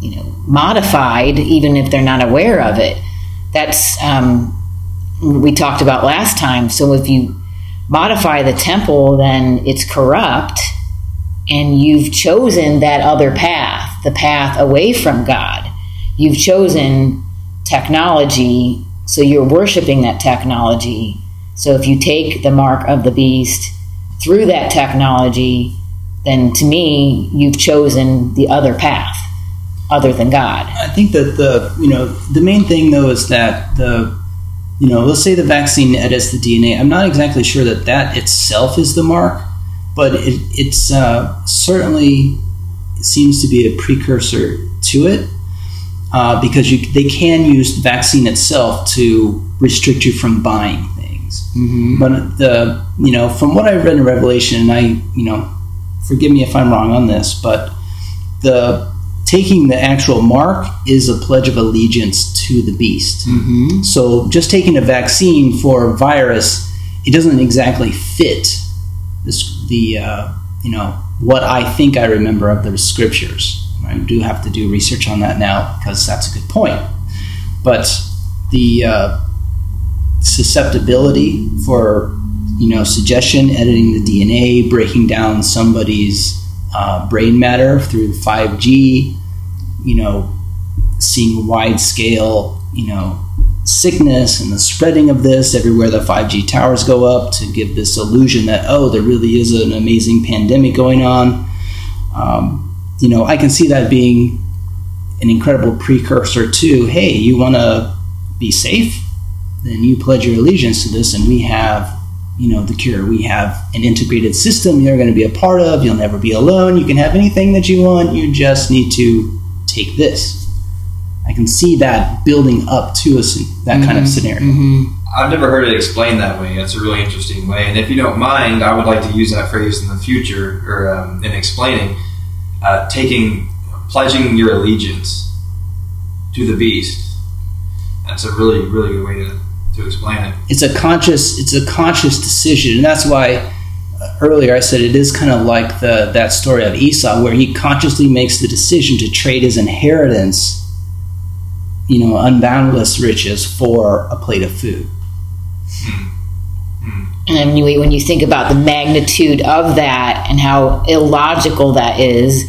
you know, modified, even if they're not aware of it. That's um, we talked about last time. So if you modify the temple, then it's corrupt, and you've chosen that other path, the path away from God. You've chosen technology, so you're worshiping that technology. So if you take the mark of the beast through that technology, then to me, you've chosen the other path other than God. I think that the you know the main thing though is that the you know let's say the vaccine edits the DNA. I'm not exactly sure that that itself is the mark, but it, it's uh, certainly seems to be a precursor to it uh, because you, they can use the vaccine itself to restrict you from buying things. Mm-hmm. But the you know from what I've read in Revelation, and I you know forgive me if I'm wrong on this, but the taking the actual mark is a pledge of allegiance to the beast. Mm-hmm. So just taking a vaccine for a virus, it doesn't exactly fit this the uh, you know what I think I remember of the scriptures. I do have to do research on that now because that's a good point. But the uh, susceptibility for you know suggestion, editing the DNA, breaking down somebody's uh, brain matter through 5G, you know, seeing wide scale, you know, sickness and the spreading of this everywhere the 5G towers go up to give this illusion that, oh, there really is an amazing pandemic going on. Um, you know, I can see that being an incredible precursor to, hey, you want to be safe? Then you pledge your allegiance to this, and we have you know the cure we have an integrated system you're going to be a part of you'll never be alone you can have anything that you want you just need to take this i can see that building up to a that kind of scenario Mm-hmm. I've never heard it explained that way. It's a really interesting way. And if you don't mind, I would like to use that phrase in the future or um, in explaining uh, taking, pledging your allegiance to the beast. That's a really, really good way to, to explain it. it's a conscious it's a conscious decision. And that's why uh, earlier i said it is kind of like the that story of esau where he consciously makes the decision to trade his inheritance you know unboundless riches for a plate of food. And then you, when you think about the magnitude of that and how illogical that is,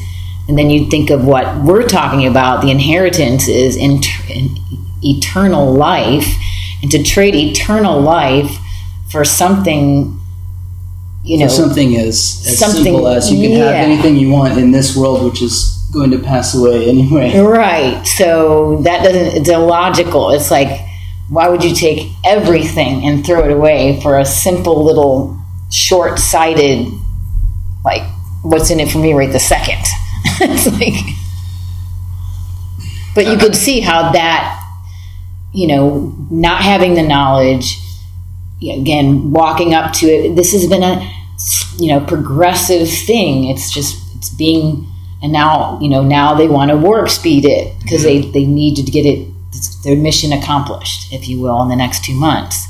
and then you think of what we're talking about, the inheritance is in, in eternal life, and to trade eternal life for something, you know, For something as, as something- simple as you can yeah. have anything you want in this world, which is going to pass away anyway. Right. So that doesn't, it's illogical. It's like, why would you take everything and throw it away for a simple little short sighted, like, what's in it for me right the second? it's like, but you could see how that, you know, not having the knowledge, again, walking up to it, this has been a, you know, progressive thing. It's just, it's being, and now, you know, now they want to warp speed it because they, they need to get it, their mission accomplished, if you will, in the next two months.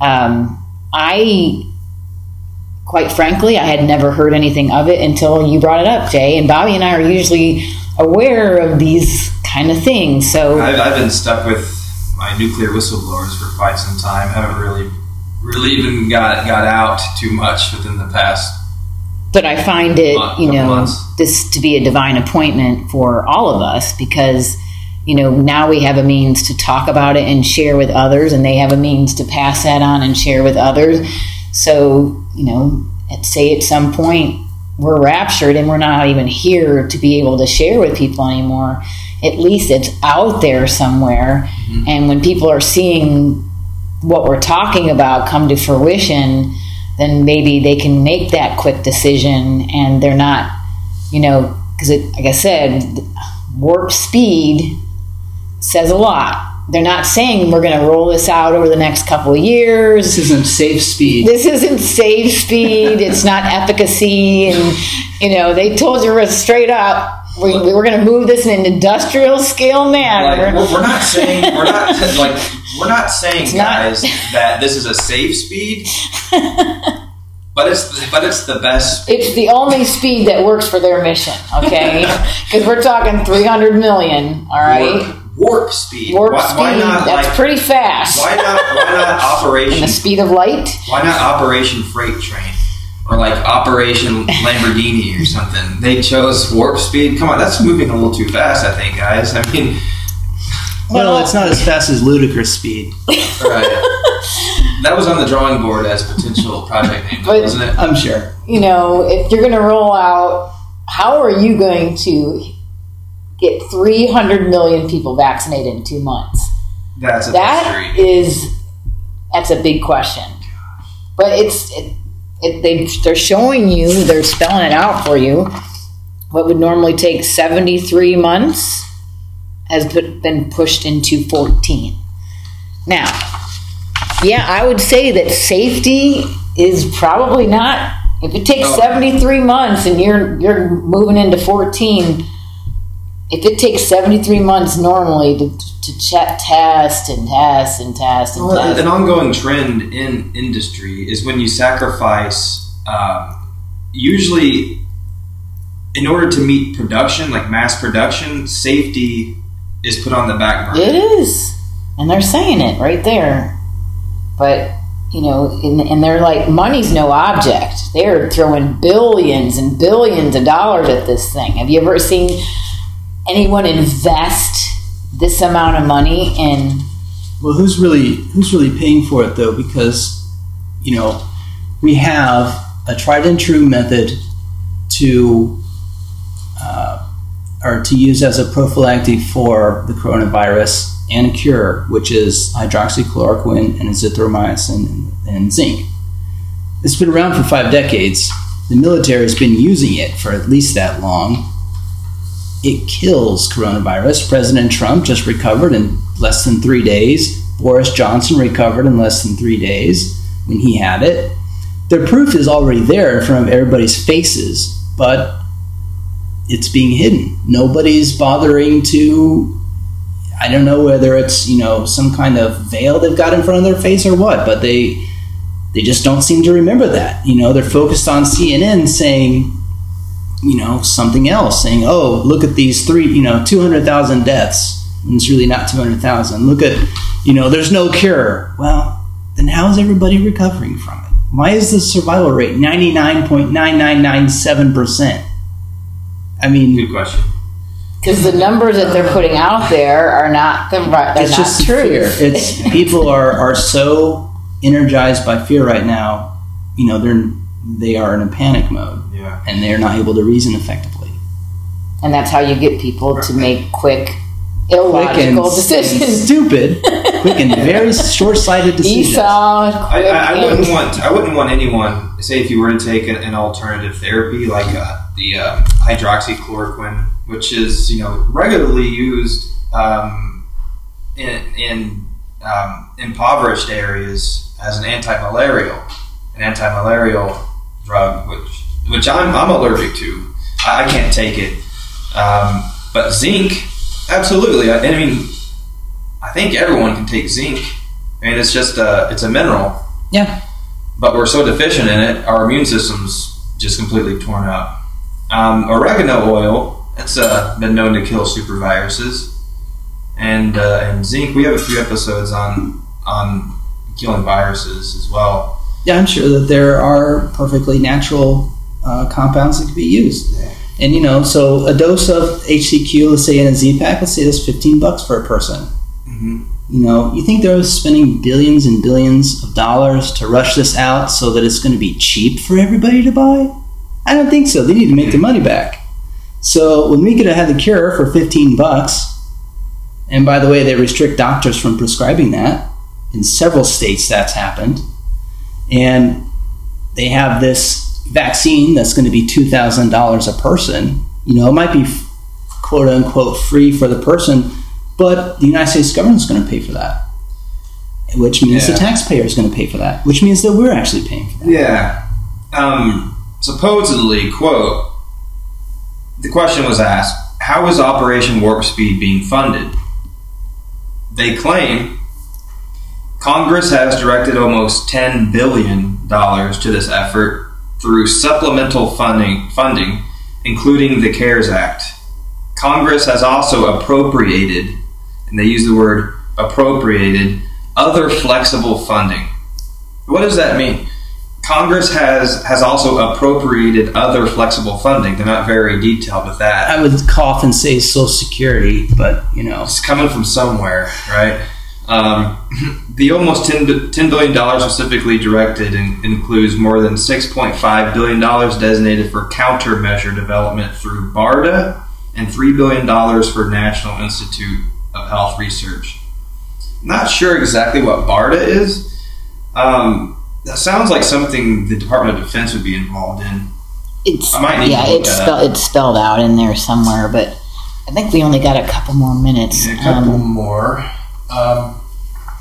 Um, I, quite frankly, I had never heard anything of it until you brought it up, Jay. And Bobby and I are usually aware of these kind of things. So, I've, I've been stuck with my nuclear whistleblowers for quite some time. Haven't really, really even got got out too much within the past. but I find it, Month, you know, months. this to be a divine appointment for all of us because, you know, now we have a means to talk about it and share with others, and they have a means to pass that on and share with others. So, you know, at, say at some point we're raptured and we're not even here to be able to share with people anymore. At least it's out there somewhere. Mm-hmm. And when people are seeing what we're talking about come to fruition, then maybe they can make that quick decision and they're not, you know, because like I said, warp speed says a lot. They're not saying we're going to roll this out over the next couple of years This isn't safe speed. this isn't safe speed. It's not efficacy, and you know they told you straight up we, we were going to move this in an industrial scale manner. we're, we're not saying we're not like we're not saying not- guys that this is a safe speed, but it's but it's the best. it's the only speed that works for their mission. Okay, because we're talking three hundred million. All right, Warp, warp speed. warp why, speed. why not that's like pretty fast. why not why not and operation the speed of light. why not operation freight train or like operation Lamborghini or something? They chose warp speed. Come on, that's moving a little too fast. I think, guys. I mean, Well, it's not as fast as ludicrous speed. right. That was on the drawing board as potential project name, But- wasn't it? I'm sure. you know, if you're going to roll out, how are you going to get 300 million people vaccinated in two months? That's a That mystery. is, that's a big question. But it's, it, it, they, they're showing you, they're spelling it out for you. What would normally take 73 months has been pushed into 14. Now, yeah, I would say that safety is probably not. If it takes Oh. 73 months and you're you're moving into 14, if it takes 73 months normally to, to check, test and test and test and Well, test, an ongoing trend in industry is when you sacrifice, um, usually, in order to meet production, like mass production, safety is put on the back burner. it is, and they're saying it right there. But you know, and, and they're like, money's no object. They're throwing billions and billions of dollars at this thing. Have you ever seen anyone invest this amount of money in? Well, who's really who's really paying for it though? Because you know we have a tried and true method to uh, or to use as a prophylactic for the coronavirus and a cure, which is hydroxychloroquine and azithromycin and, zinc. It's been around for five decades. The military has been using it for at least that long. It kills coronavirus. President Trump just recovered in less than three days. Boris Johnson recovered in less than three days when he had it. The proof is already there in front of everybody's faces, but it's being hidden. Nobody's bothering to. I don't know whether it's you know some kind of veil they've got in front of their face or what, but they they just don't seem to remember that. You know, they're focused on CNN saying, you know, something else, saying, "Oh, look at these three, you know, two hundred thousand deaths." And it's really not two hundred thousand. Look at, you know, there's no cure. Well, then how is everybody recovering from it? Why is the survival rate 99.9997%? I mean, Good question. Because the numbers that they're putting out there are not the right. It's just true. fear. It's people are, are so energized by fear right now. You know, they're they are in a panic mode Yeah. and they're not able to reason effectively. and that's how you get people to make quick, Quick illogical and decisions. stupid, quick and very short-sighted decisions. Esau, I, I, I wouldn't want I wouldn't want anyone say if you were to take an, an alternative therapy like uh, the uh, hydroxychloroquine, which is you know regularly used um, in, in um, impoverished areas as an anti-malarial, an anti-malarial drug, which which I'm, I'm allergic to. I, I can't take it. Um, but zinc, absolutely. I, I mean, I think everyone can take zinc. I mean, it's just a it's a mineral, Yeah, but we're so deficient in it, our immune system's just completely torn up. Um, oregano oil, it's uh, been known to kill superviruses, and uh, and zinc. We have a few episodes on on killing viruses as well. yeah, I'm sure that there are perfectly natural uh, compounds that can be used. And you know, so a dose of HCQ, let's say in a Z pack, let's say that's 15 bucks for a person. Mm-hmm. You know, you think they're spending billions and billions of dollars to rush this out so that it's going to be cheap for everybody to buy? I don't think so. They need to make their money back. So when we could have had the cure for 15 bucks, and by the way, they restrict doctors from prescribing that. In several states, that's happened. And they have this vaccine that's going to be $2,000 a person. You know, it might be quote unquote free for the person, but the United States government is going to pay for that, which means Yeah. the taxpayer is going to pay for that, which means that we're actually paying for that. Yeah. Um, supposedly, quote, the question was asked, how is Operation Warp Speed being funded? They claim Congress has directed almost $10 billion to this effort through supplemental funding, funding, including the CARES Act. Congress has also appropriated, and they use the word appropriated, other flexible funding. What does that mean? Congress has has also appropriated other flexible funding. They're not very detailed with that. I would cough and say Social Security, but you know, It's coming from somewhere, right? Um, the almost $10, $10 billion specifically directed in, includes more than $6.5 billion designated for countermeasure development through BARDA and $3 billion for National Institute of Health Research. Not sure exactly what BARDA is. Um, that sounds like something the Department of Defense would be involved in. It's I might need yeah, to look it's spell, it's spelled out in there somewhere, but I think we only got a couple more minutes. A couple Um, more. Um,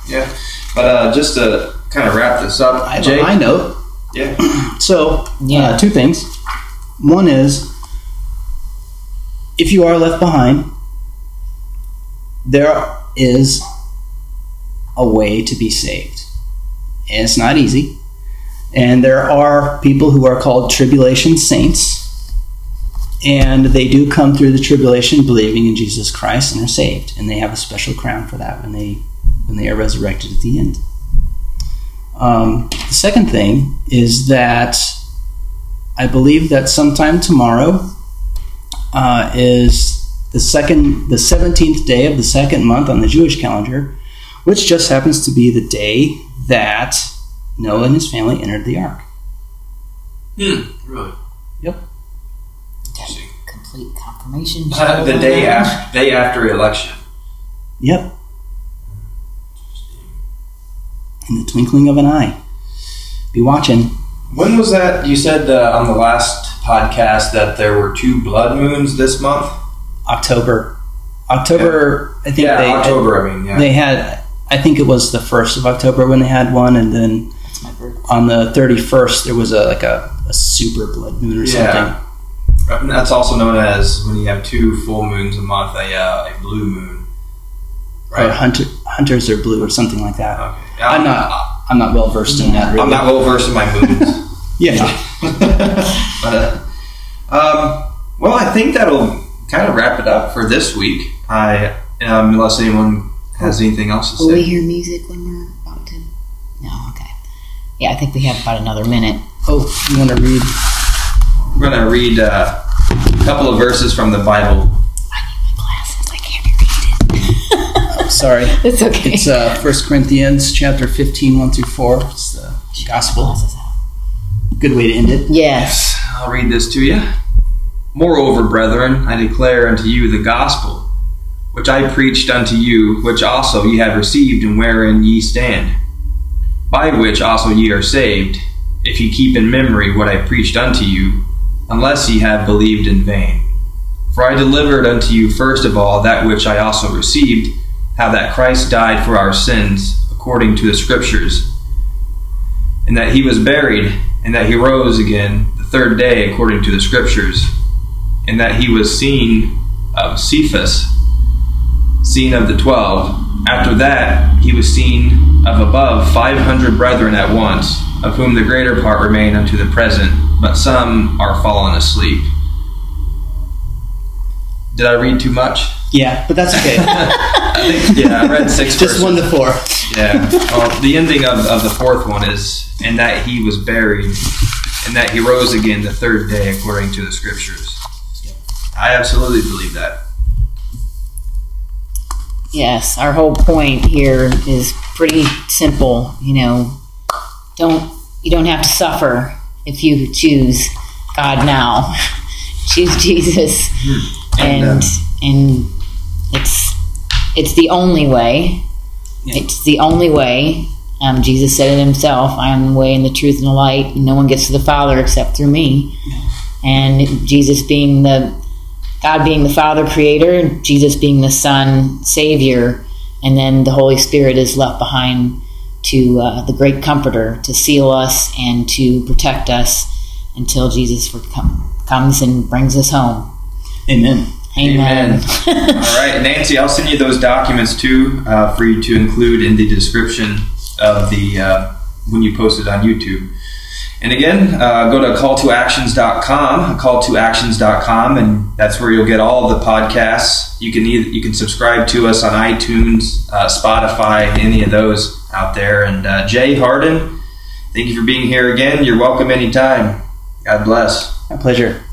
yeah. But uh, just to kind of wrap this up, I have Jake. a high note. Yeah. So, Yeah. uh, two things. One is, if you are left behind, there is a way to be saved. And it's not easy. And there are people who are called tribulation saints. And they do come through the tribulation believing in Jesus Christ and are saved. And they have a special crown for that when they when they are resurrected at the end. Um, the second thing is that I believe that sometime tomorrow uh, is the second, the seventeenth day of the second month on the Jewish calendar, which just happens to be the day that Noah and his family entered the ark. Hmm. Really? Yep. Interesting. complete confirmation. the day after, day after election. Yep. In the twinkling of an eye. Be watching. When was that? You said uh, on the last podcast that there were two blood moons this month. October. October. I think Yeah, they October. I mean, yeah. they had. I think it was the first of October when they had one, and then That's my birthday. on the thirty first there was a like a, a super blood moon or Yeah. something. That's also known as when you have two full moons a month, a, uh, a blue moon. Or hunter, hunters are blue or something like that. Okay. I'm not. I'm not well versed in that. Really. I'm not well versed in my moons. Yeah. but, uh, um, well, I think that'll kind of wrap it up for this week. I, um, unless anyone has anything else to say. Will we hear music when we're about to? No, okay. Yeah, I think we have about another minute. Oh, you want to read? We're going to read uh, a couple of verses from the Bible. Sorry. It's okay. It's uh, 1 Corinthians chapter 15, 1 through 4. It's the gospel. Good way to end it. Yes. I'll read this to you. Moreover, brethren, I declare unto you the gospel, which I preached unto you, which also ye have received, and wherein ye stand, by which also ye are saved, if ye keep in memory what I preached unto you, unless ye have believed in vain. For I delivered unto you first of all that which I also received, how that Christ died for our sins, according to the Scriptures, and that he was buried, and that he rose again the third day, according to the Scriptures, and that he was seen of Cephas, seen of the twelve. After that, he was seen of above five hundred brethren at once, of whom the greater part remain unto the present, but some are fallen asleep. Did I read too much? Yeah, but that's okay. I think, yeah, I read six Just verses. one to four. Yeah. Well, the ending of, of the fourth one is, and that he was buried, and that he rose again the third day according to the scriptures. I absolutely believe that. Yes, our whole point here is pretty simple. You know, don't you don't have to suffer if you choose God now. choose Jesus, hmm. And Amen. and it's it's the only way. Yeah. It's the only way. Um, Jesus said it himself. I am the way and the truth and the light. No one gets to the Father except through me. And Jesus being the God being the Father creator, Jesus being the Son Savior, and then the Holy Spirit is left behind to uh, the great Comforter to seal us and to protect us until Jesus comes and brings us home. Amen. Amen. All right, Nancy, I'll send you those documents too uh, for you to include in the description of the uh, when you post it on YouTube. And again, uh, go to call2actions.com, call2actions.com, and that's where you'll get all the podcasts. You can either, you can subscribe to us on iTunes, uh, Spotify, any of those out there. And uh, Jay Hardin, thank you for being here again. You're welcome anytime. God bless. My pleasure.